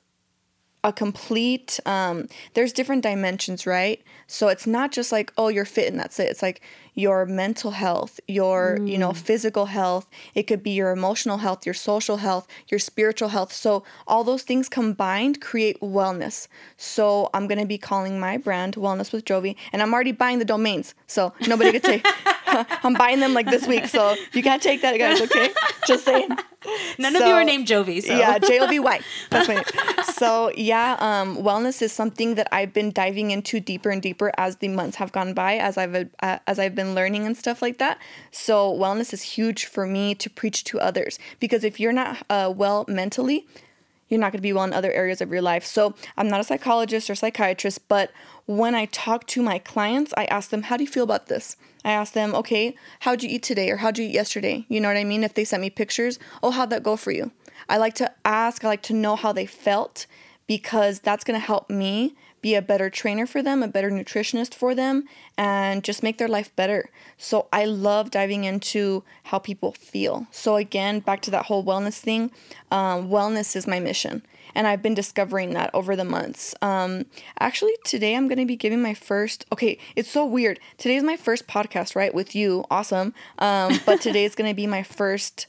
a complete um there's different dimensions right so it's not just like oh you're fit and that's it it's like your mental health your you know mm. physical health it could be your emotional health your social health your spiritual health. So all those things combined create wellness. So i'm going to be calling my brand wellness with jovy and i'm already buying the domains so nobody could take i'm buying them like this week so you can't take that guys okay? Just saying None of you are named Jovy. So. yeah, J O V Y. That's my name. So yeah, um, wellness is something that I've been diving into deeper and deeper as the months have gone by, as I've uh, as I've been learning and stuff like that. So wellness is huge for me to preach to others because if you're not uh, well mentally, you're not going to be well in other areas of your life. So I'm not a psychologist or psychiatrist, but when I talk to my clients, I ask them, "How do you feel about this?" I ask them, "Okay, how'd you eat today or how'd you eat yesterday?" You know what I mean? If they sent me pictures, "Oh, how'd that go for you?" I like to ask, I like to know how they felt because that's going to help me be a better trainer for them, a better nutritionist for them, and just make their life better. So I love diving into how people feel. So again, back to that whole wellness thing, um, wellness is my mission. And I've been discovering that over the months. Um, actually, today I'm going to be giving my first. Okay, it's so weird. Today's my first podcast, right, with you. Awesome. Um, but today is going to be my first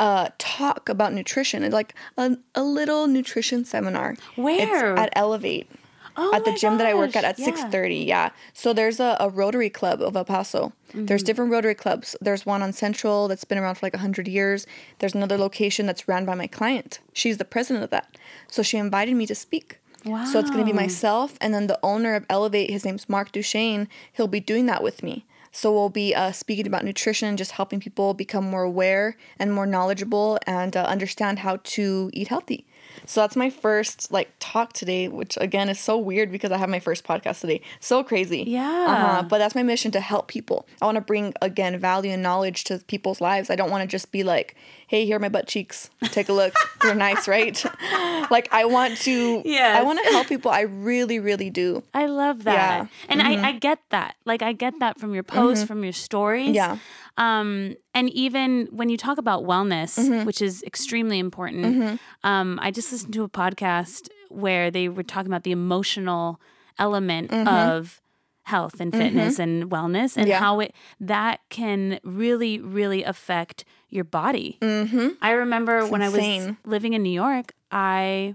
uh talk about nutrition. And like a, a little nutrition seminar. Where? it's at elevate Oh at the gym that i work at at yeah. 6.30 yeah. So there's a, a rotary club of el paso. Mm-hmm. there's different rotary clubs. There's one on central that's been around for like 100 years. There's another location that's ran by my client. She's the president of that. So she invited me to speak. Wow. so it's going to be myself and then the owner of elevate his name's mark duchesne. He'll be doing that with me so we'll be uh, speaking about nutrition just helping people become more aware and more knowledgeable and uh, understand how to eat healthy. So that's my first like talk today, which again is so weird because I have my first podcast today. So crazy. Yeah. Uh-huh. But that's my mission to help people. I want to bring again value and knowledge to people's lives. I don't want to just be like, "Hey, here are my butt cheeks. Take a look. They're nice, right?" like I want to. Yeah. I want to help people. I really, really do. I love that. Yeah. And I, I get that. Like I get that from your posts, from your stories. Yeah. Um, and even when you talk about wellness, Mm-hmm. which is extremely important, um, I just listened to a podcast where they were talking about the emotional element Mm-hmm. of health and fitness and wellness and Yeah. how it that can really really affect your body. Mm-hmm. I remember when I was living in New York, I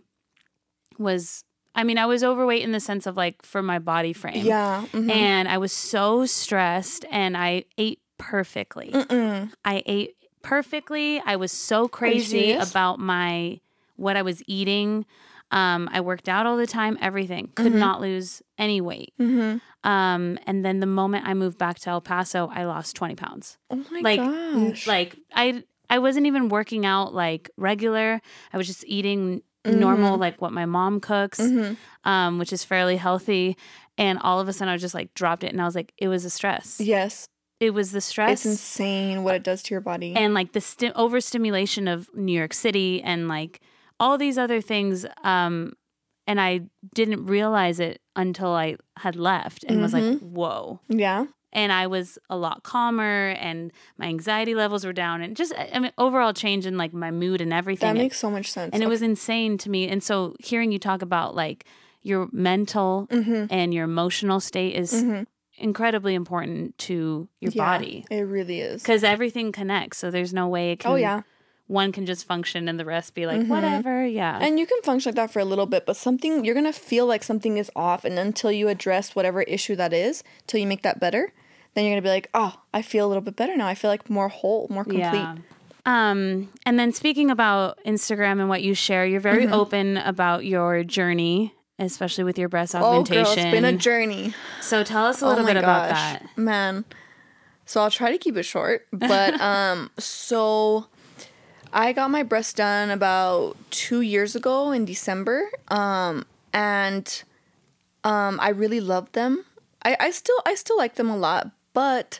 was I mean, I was overweight in the sense of like for my body frame. Yeah. mhm. And I was so stressed and I ate perfectly. I ate perfectly. I was so crazy about my what I was eating. Um, I worked out all the time, everything. Could Mm-hmm. not lose any weight. Um, and then the moment I moved back to El Paso, I lost 20 pounds. Oh my like gosh. like I I wasn't even working out like regular. I was just eating normal like what my mom cooks, um, which is fairly healthy. And all of a sudden I just like dropped it and I was like, it was a stress. yes. It was the stress It's insane what it does to your body. and like the sti- overstimulation of New York City and like all these other things. Um, and I didn't realize it until I had left and was like, whoa. yeah. And I was a lot calmer and my anxiety levels were down and just, I mean, overall change in like my mood and everything. That It- makes so much sense. and it was insane to me. And so hearing you talk about like your mental Mm-hmm. and your emotional state is incredibly important to your Yeah, body It really is. because everything connects. So there's no way it can. Oh yeah. One can just function and the rest be like whatever. Yeah. And you can function like that for a little bit, but something you're gonna feel like something is off, and until you address whatever issue that is, till you make that better, then you're gonna be like, oh, I feel a little bit better now. I feel like more whole, more complete. Yeah. Um, and then speaking about Instagram and what you share, you're very Mm-hmm. open about your journey, especially with your breast Oh, augmentation. girl, it's been a journey. so tell us a Oh little my bit about that. man. So I'll try to keep it short, but um, so I got my breasts done about two years ago in December, um, and um, I really loved them. I, I still I still like them a lot, but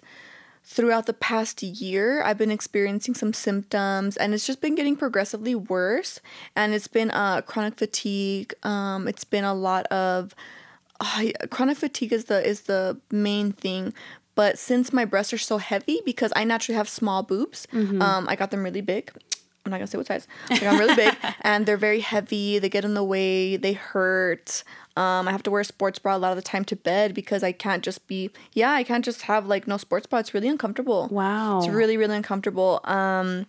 throughout the past year, I've been experiencing some symptoms, and it's just been getting progressively worse. And it's been uh, chronic fatigue. Um, it's been a lot of uh, chronic fatigue is the is the main thing. But since my breasts are so heavy, because I naturally have small boobs, um, I got them really big. I'm not gonna say what size. I got them really big, and they're very heavy. They get in the way. They hurt. Um, I have to wear a sports bra a lot of the time to bed because I can't just be. Yeah, I can't just have like no sports bra. It's really uncomfortable. Wow. It's really really uncomfortable. Um,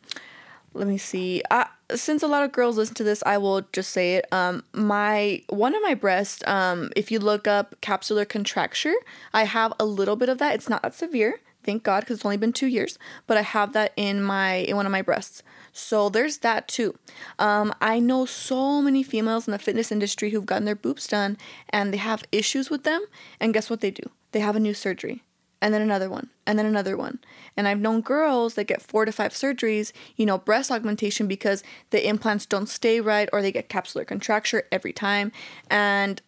let me see. Uh, since a lot of girls listen to this, I will just say it. Um, my one of my breasts, um, if you look up capsular contracture, I have a little bit of that. It's not that severe, thank God, because it's only been two years. But I have that in my in one of my breasts. So there's that too. Um, I know so many females in the fitness industry who've gotten their boobs done and they have issues with them. And guess what they do? They have a new surgery and then another one, and then another one. And I've known girls that get four to five surgeries, you know, breast augmentation because the implants don't stay right or they get capsular contracture every time. And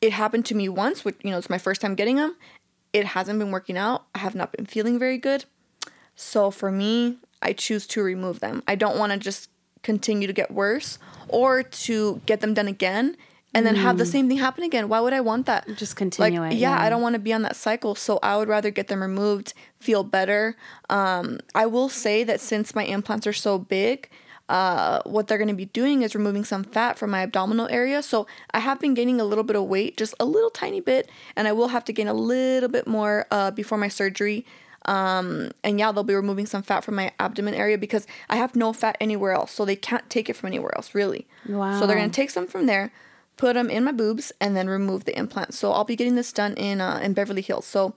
it happened to me once, which, you know, it's my first time getting them. It hasn't been working out. I have not been feeling very good. So for me, I choose to remove them. I don't want to just continue to get worse or to get them done again and then have the same thing happen again. Why would I want that? Just continue like, it, Yeah, yeah. I don't want to be on that cycle. So I would rather get them removed, feel better. Um, I will say that since my implants are so big, uh, what they're going to be doing is removing some fat from my abdominal area. So I have been gaining a little bit of weight, just a little tiny bit, and I will have to gain a little bit more uh, before my surgery. Um, and yeah, they'll be removing some fat from my abdomen area because I have no fat anywhere else. So they can't take it from anywhere else, really. Wow. So they're going to take some from there, put them in my boobs, and then remove the implant. So I'll be getting this done in uh, in Beverly Hills. So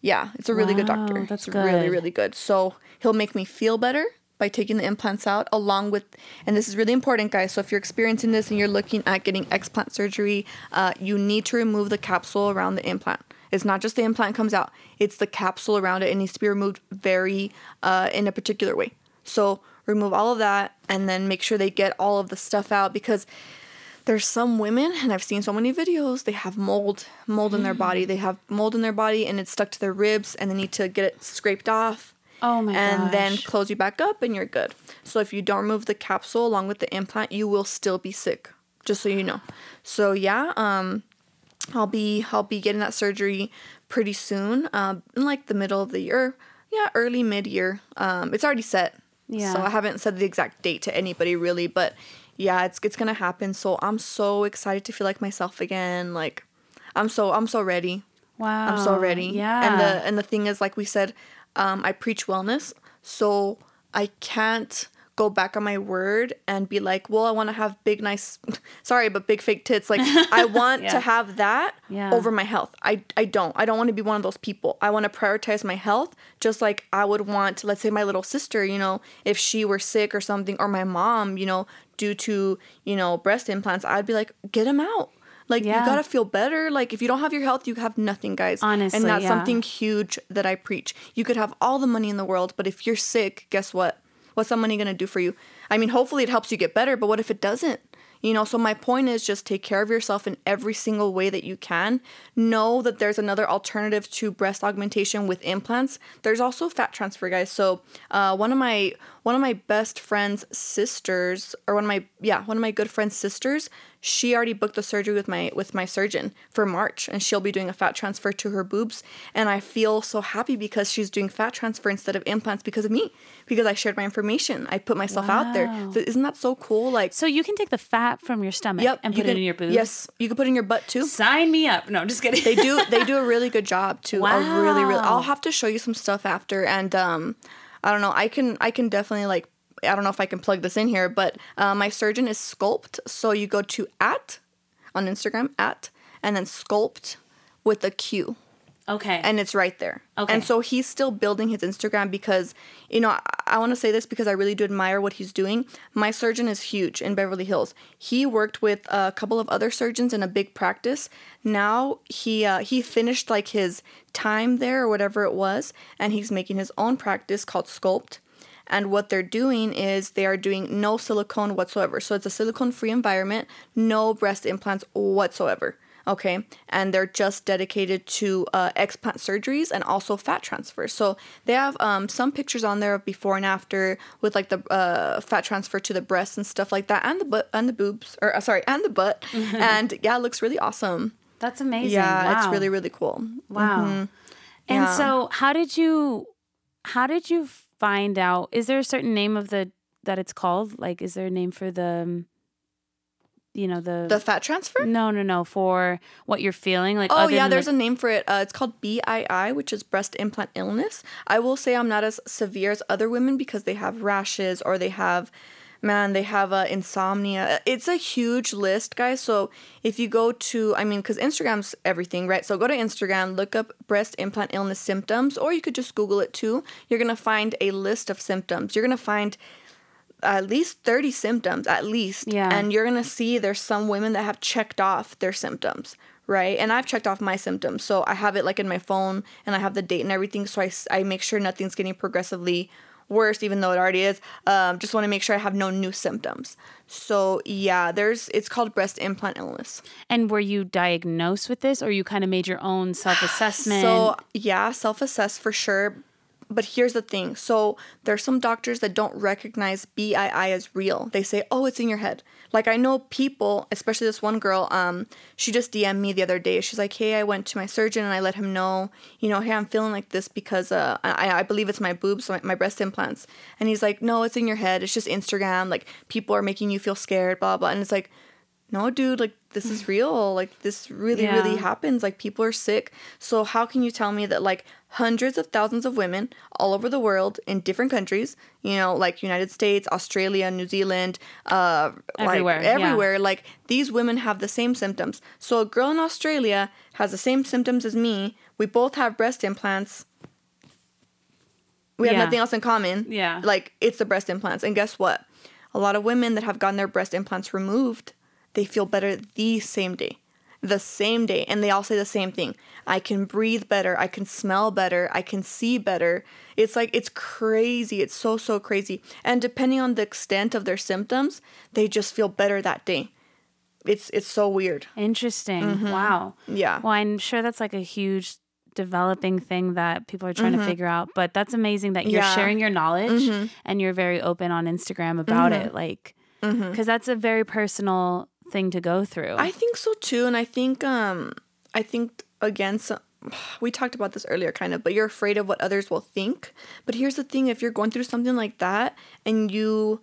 yeah, it's a really good Wow, doctor. that's it's really really good. So he'll make me feel better by taking the implants out along with and this is really important guys so if you're experiencing this and you're looking at getting explant surgery uh, you need to remove the capsule around the implant it's not just the implant comes out it's the capsule around it it needs to be removed very uh, in a particular way. So remove all of that and then make sure they get all of the stuff out because there's some women and i've seen so many videos they have mold mold in their body. They have mold in their body and it's stuck to their ribs and they need to get it scraped off Oh my and then close you back up and you're good. So if you don't remove the capsule along with the implant you will still be sick just so you know. So yeah um i'll be i'll be getting that surgery pretty soon um in like the middle of the year yeah early mid-year um it's already set Yeah. so i haven't said the exact date to anybody really but yeah it's it's gonna happen so i'm so excited to feel like myself again like i'm so i'm so ready Wow. I'm so ready. Yeah. And the and the thing is, like we said, um, I preach wellness, so I can't go back on my word and be like, well, I want to have big, nice, sorry, but big fake tits. Like I want Yeah. to have that Yeah. over my health. I I don't. I don't want to be one of those people. I want to prioritize my health, just like I would want. Let's say my little sister, you know, if she were sick or something, or my mom, you know, due to you know breast implants, I'd be like, get them out. Like Yeah. you gotta feel better. Like if you don't have your health, you have nothing, guys. Honestly, and that's yeah. something huge that I preach. You could have all the money in the world, but if you're sick, guess what? What's that money gonna do for you? I mean, hopefully it helps you get better, but what if it doesn't? You know, so my point is just take care of yourself in every single way that you can. Know that there's another alternative to breast augmentation with implants. There's also fat transfer, guys. So uh, one of my one of my best friends' sisters, or one of my yeah, one of my good friends' sisters, she already booked the surgery with my with my surgeon for March, and she'll be doing a fat transfer to her boobs. And I feel so happy because she's doing fat transfer instead of implants because of me, because I shared my information. I put myself out there so isn't that so cool? Like, So you can take the fat from your stomach yep, and put it in your boobs. Yes, you can put it in your butt too. Sign me up. No, I'm just kidding. they do they do a really good job too. A really really. I'll have to show you some stuff after, and um, I don't know. I can I can definitely like. I don't know if I can plug this in here, but uh, my surgeon is Sculpt. So you go to at on Instagram at and then Sculpt with a Q okay. and it's right there. Okay. And so he's still building his Instagram because, you know, I, I want to say this because I really do admire what he's doing. My surgeon is huge in Beverly Hills. He worked with a couple of other surgeons in a big practice. Now he uh, he finished like his time there or whatever it was, and he's making his own practice called Sculpt. And what they're doing is they are doing no silicone whatsoever. So it's a silicone free environment, no breast implants whatsoever. Okay, and they're just dedicated to uh, explant surgeries and also fat transfer. So they have um, some pictures on there of before and after with like the uh, fat transfer to the breasts and stuff like that, and the butt and the boobs, or uh, sorry, and the butt. and yeah, it looks really awesome. That's amazing. Yeah, it's really really cool. Wow. Mhm. And Yeah. so how did you how did you find out is there a certain name of the that it's called? Like is there a name for the um, you know the, The fat transfer. No, no, no, for what you're feeling like Oh yeah, there's like- a name for it. Uh, it's called BII, which is breast implant illness. I will say I'm not as severe as other women because they have rashes or they have, man, they have uh, insomnia. It's a huge list, guys. So if you go to, I mean, because Instagram's everything, right? So go to Instagram, look up breast implant illness symptoms, or you could just Google it too. You're gonna find a list of symptoms. You're gonna find at least 30 symptoms at least Yeah. and you're gonna see there's some women that have checked off their symptoms right and i've checked off my symptoms so i have it like in my phone and i have the date and everything so I, I make sure nothing's getting progressively worse even though it already is um, just want to make sure i have no new symptoms so yeah there's it's called breast implant illness And were you diagnosed with this or you kind of made your own self-assessment? So yeah, self-assess for sure. But here's the thing. So there's some doctors that don't recognize BII as real. They say, "Oh, it's in your head." Like I know people, especially this one girl. Um, she just DM'd me the other day. She's like, "Hey, I went to my surgeon and I let him know, you know, hey, I'm feeling like this because uh, I, I believe it's my boobs, my, my breast implants." And he's like, "No, it's in your head. It's just Instagram. Like people are making you feel scared, blah blah." And it's like, no dude like this is real like this really really happens like people are sick. So how can you tell me that like hundreds of thousands of women all over the world in different countries you know like united states australia new zealand uh Everywhere, like yeah. everywhere like these women have the same symptoms. So a girl in australia has the same symptoms as me. We both have breast implants. We have Yeah. nothing else in common. Yeah. like it's the breast implants. And guess what? A lot of women that have gotten their breast implants removed they feel better the same day the same day and they all say the same thing i can breathe better i can smell better i can see better it's like it's crazy it's so so crazy and depending on the extent of their symptoms they just feel better that day it's it's so weird Interesting. Mm-hmm. Wow. yeah Well, I'm sure that's like a huge developing thing that people are trying to figure out. But that's amazing that you're Mm-hmm. Yeah. Mm-hmm. sharing your knowledge and you're very open on Instagram about it. Like, because that's a very personal thing to go through. I think so too, and I think um I think again we talked about this earlier kind of, but you're afraid of what others will think. But here's the thing, if you're going through something like that and you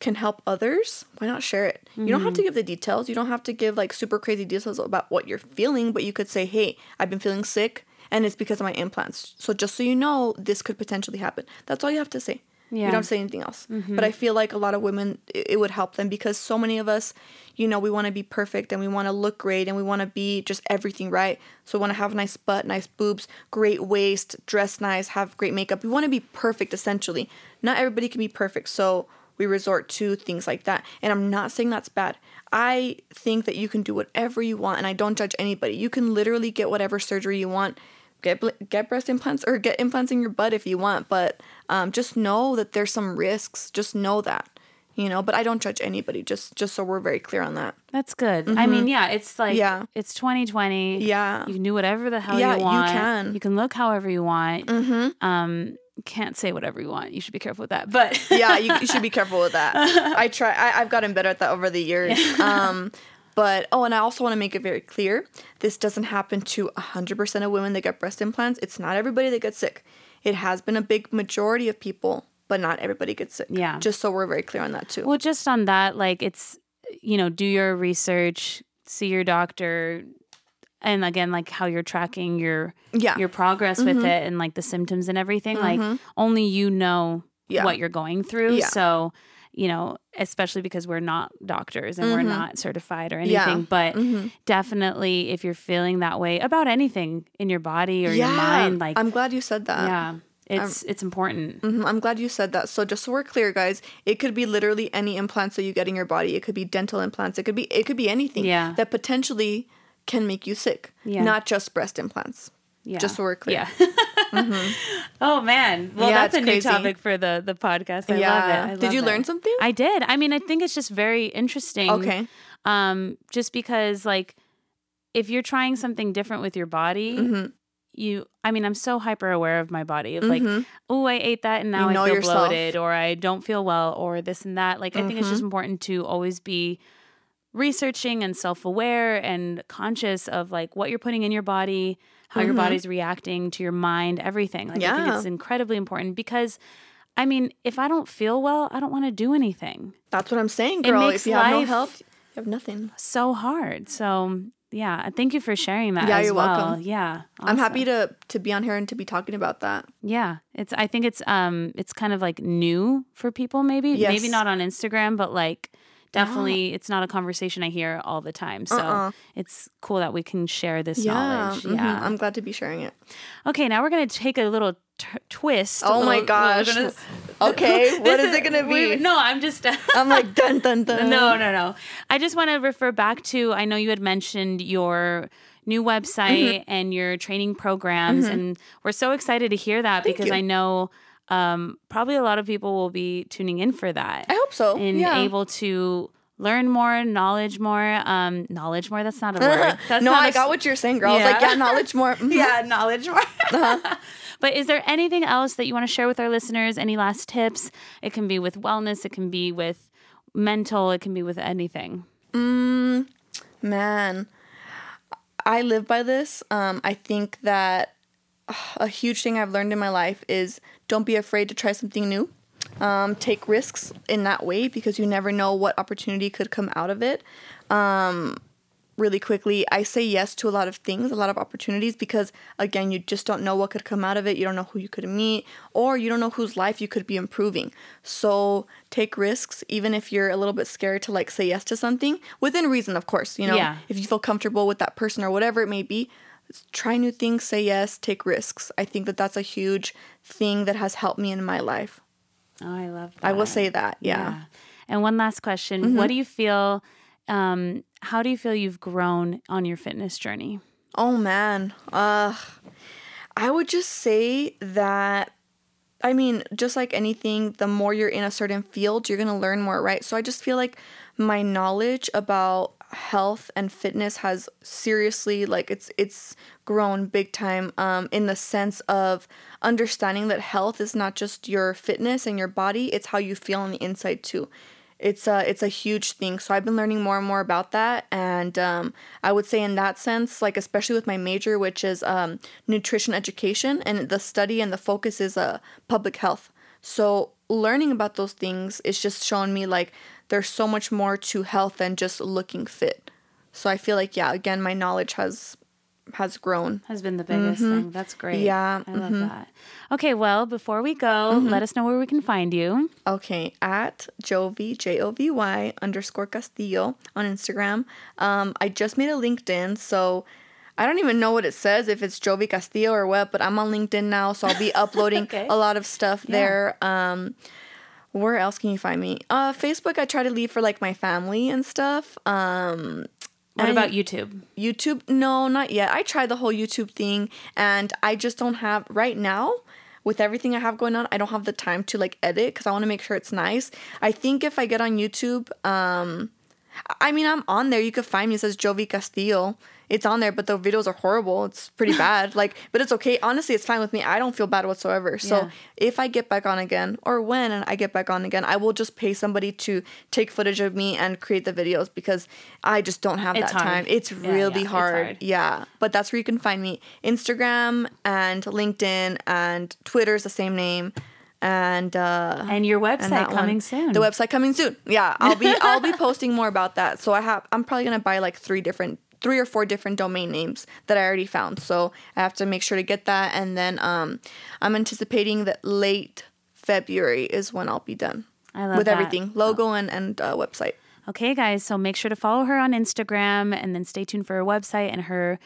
can help others, why not share it? You don't have to give the details. You don't have to give like super crazy details about what you're feeling, but you could say, "Hey, I've been feeling sick and it's because of my implants." So just so you know, this could potentially happen. That's all you have to say. You Yeah. don't say anything else. But mm-hmm. I feel like a lot of women, it, it would help them because so many of us, you know, we want to be perfect and we want to look great and we want to be just everything right. So we want to have a nice butt, nice boobs, great waist, dress nice, have great makeup. We want to be perfect essentially. Not everybody can be perfect. So we resort to things like that. And I'm not saying that's bad. I think that you can do whatever you want and I don't judge anybody. You can literally get whatever surgery you want get get breast implants or get implants in your butt if you want but um, just know that there's some risks just know that you know but i don't judge anybody just just so we're very clear on that that's good. I mean, yeah, it's like, Mm-hmm. Yeah. it's 2020. Yeah. You can do whatever the hell Yeah, you you can. You can look however you want. mm-hmm. Um, can't say whatever you want. You should be careful with that. But yeah you, you should be careful with that i try I, i've gotten better at that over the years um but oh and i also want to make it very clear this doesn't happen to 100% of women that get breast implants it's not everybody that gets sick it has been a big majority of people but not everybody gets sick Yeah. just so we're very clear on that too Well, just on that, like it's, you know, do your research, see your doctor, and again, like how you're tracking your yeah Mm-hmm. your progress with it and like the symptoms and everything. Like only you know Yeah. what you're going through. Yeah. So, you know, especially because we're not doctors and we're not certified or Mm-hmm. Yeah. anything, but Mhm. definitely if you're feeling that way about anything in your body or your mind, like I'm glad you said that. yeah, it's it's important. Mhm, I'm glad you said that. So just so we're clear, guys, it could be literally any implants that you get in your body. It could be dental implants. It could be it could be anything Yeah. that potentially can make you sick. Yeah. Not just breast implants. Yeah. Just so we're clear. Yeah. Oh man. Well, Yeah, that's a it's new topic for the the podcast. I Yeah. love it. I Did love you it. learn something? I did. I mean, I think it's just very interesting. Okay. Um, just because like if you're trying something different with your body, Mm-hmm. you I mean, I'm so hyper aware of my body of like, oh, I ate that and now You know I feel yourself. bloated or I don't feel well or this and that. Like I think it's just Mm-hmm. important to always be researching and self-aware and conscious of like what you're putting in your body, how your body's reacting to your mind, everything. Like I think Mm-hmm. Yeah. it's incredibly important because I mean, if I don't feel well, I don't want to do anything. That's what I'm saying, It girl. makes If you have no life- health, you have nothing. So hard. So yeah, thank you for sharing that Yeah, you're well. welcome. Yeah. I'm happy to to be on here and to be talking about that. Yeah, it's. I think it's um, it's kind of like new for people. Maybe, maybe not on Instagram, but like definitely, it's not a conversation I hear all the time. So Uh-uh. it's cool that we can share this Yeah, knowledge. mhm. Yeah. I'm glad to be sharing it. okay, now we're gonna take a little t- twist. Oh my gosh. gonna- Okay, what is, is it gonna we- be? no, I'm just. I'm like dun dun dun. no, no, no. I just want to refer back to. I know you had mentioned your new website Mm-hmm. and your training programs, and we're so excited to hear that because you. I know um, probably a lot of people will be tuning in for that I hope so. and yeah. able to learn more, knowledge more, um, knowledge more. That's not a word. That's no, I a got what you're saying, girl. I was like, Yeah. yeah, knowledge more. Mhm. yeah, knowledge more. Uh-huh. but is there anything else that you want to share with our listeners? Any last tips? It can be with wellness, it can be with mental, it can be with anything. Mm, Man, I live by this. Um, I think that uh, a huge thing I've learned in my life is don't be afraid to try something new. Um, take risks in that way because you never know what opportunity could come out of it. Um, really quickly, I say yes to a lot of things, a lot of opportunities because again, you just don't know what could come out of it. You don't know who you could meet, or you don't know whose life you could be improving. So take risks, even if you're a little bit scared to like say yes to something within reason, of course. You know, Yeah. if you feel comfortable with that person or whatever it may be, try new things, say yes, take risks. I think that that's a huge thing that has helped me in my life. Oh, I love that. I will say that, yeah. Mm-hmm. And one last question. What do you feel um, how do you feel you've grown on your fitness journey? Oh man. Uh I would just say that I mean, just like anything, the more you're in a certain field, you're going to learn more, right? So I just feel like my knowledge about health and fitness has seriously like it's it's grown big time um in the sense of understanding that health is not just your fitness and your body, it's how you feel on the inside too it's a it's a huge thing. So I've been learning more and more about that, and um, I would say in that sense, like especially with my major, which is um, nutrition education, and the study and the focus is uh, public health. So learning about those things is just showing me like there's so much more to health than just looking fit. So I feel like yeah, again, my knowledge has has grown. Has been the biggest thing. That's great. Mm-hmm. Yeah, I love that. Okay, well, before we go, let us know where we can find you. Okay, at Jovy J O V Y underscore Castillo on Instagram. Um, I just made a LinkedIn, so I don't even know what it says if it's Jovy Castillo or what, but I'm on LinkedIn now, so I'll be uploading Okay. a lot of stuff there. Um, where else can you find me? Uh, Facebook, I try to leave for like my family and stuff. Um, What about YouTube? YouTube, no, not yet. I tried the whole YouTube thing and I just don't have right now with everything I have going on, I don't have the time to like edit because I want to make sure it's nice. I think if I get on YouTube, um I mean I'm on there. You could find me. It says Jovy Castillo. It's on there, but the videos are horrible. It's pretty bad. like, but it's okay. Honestly, it's fine with me. I don't feel bad whatsoever. So Yeah. if I get back on again, or when I get back on again, I will just pay somebody to take footage of me and create the videos because I just don't have It's that hard. time. It's Yeah, really yeah, it's hard. hard. Yeah, but that's where you can find me. Instagram and LinkedIn and Twitter is the same name. And uh And your website that coming one. soon. The website coming soon. Yeah, I'll be I'll be posting more about that. So I have I'm probably going to buy like three different three or four different domain names that I already found. So I have to make sure to get that and then um I'm anticipating that late February is when I'll be done. I love with that. everything, logo and and uh, website. Okay, guys, so make sure to follow her on Instagram and then stay tuned for her website and her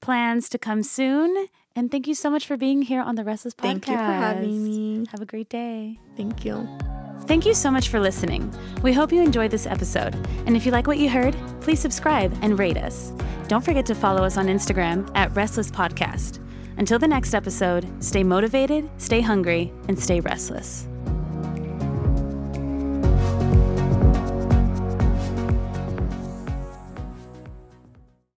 plans to come soon. And thank you so much for being here on the Restless Podcast. Thank you for having me. Have a great day. Thank you. Thank you so much for listening. We hope you enjoyed this episode. And if you like what you heard, please subscribe and rate us. Don't forget to follow us on Instagram at Restless Podcast. Until the next episode, stay motivated, stay hungry, and stay restless.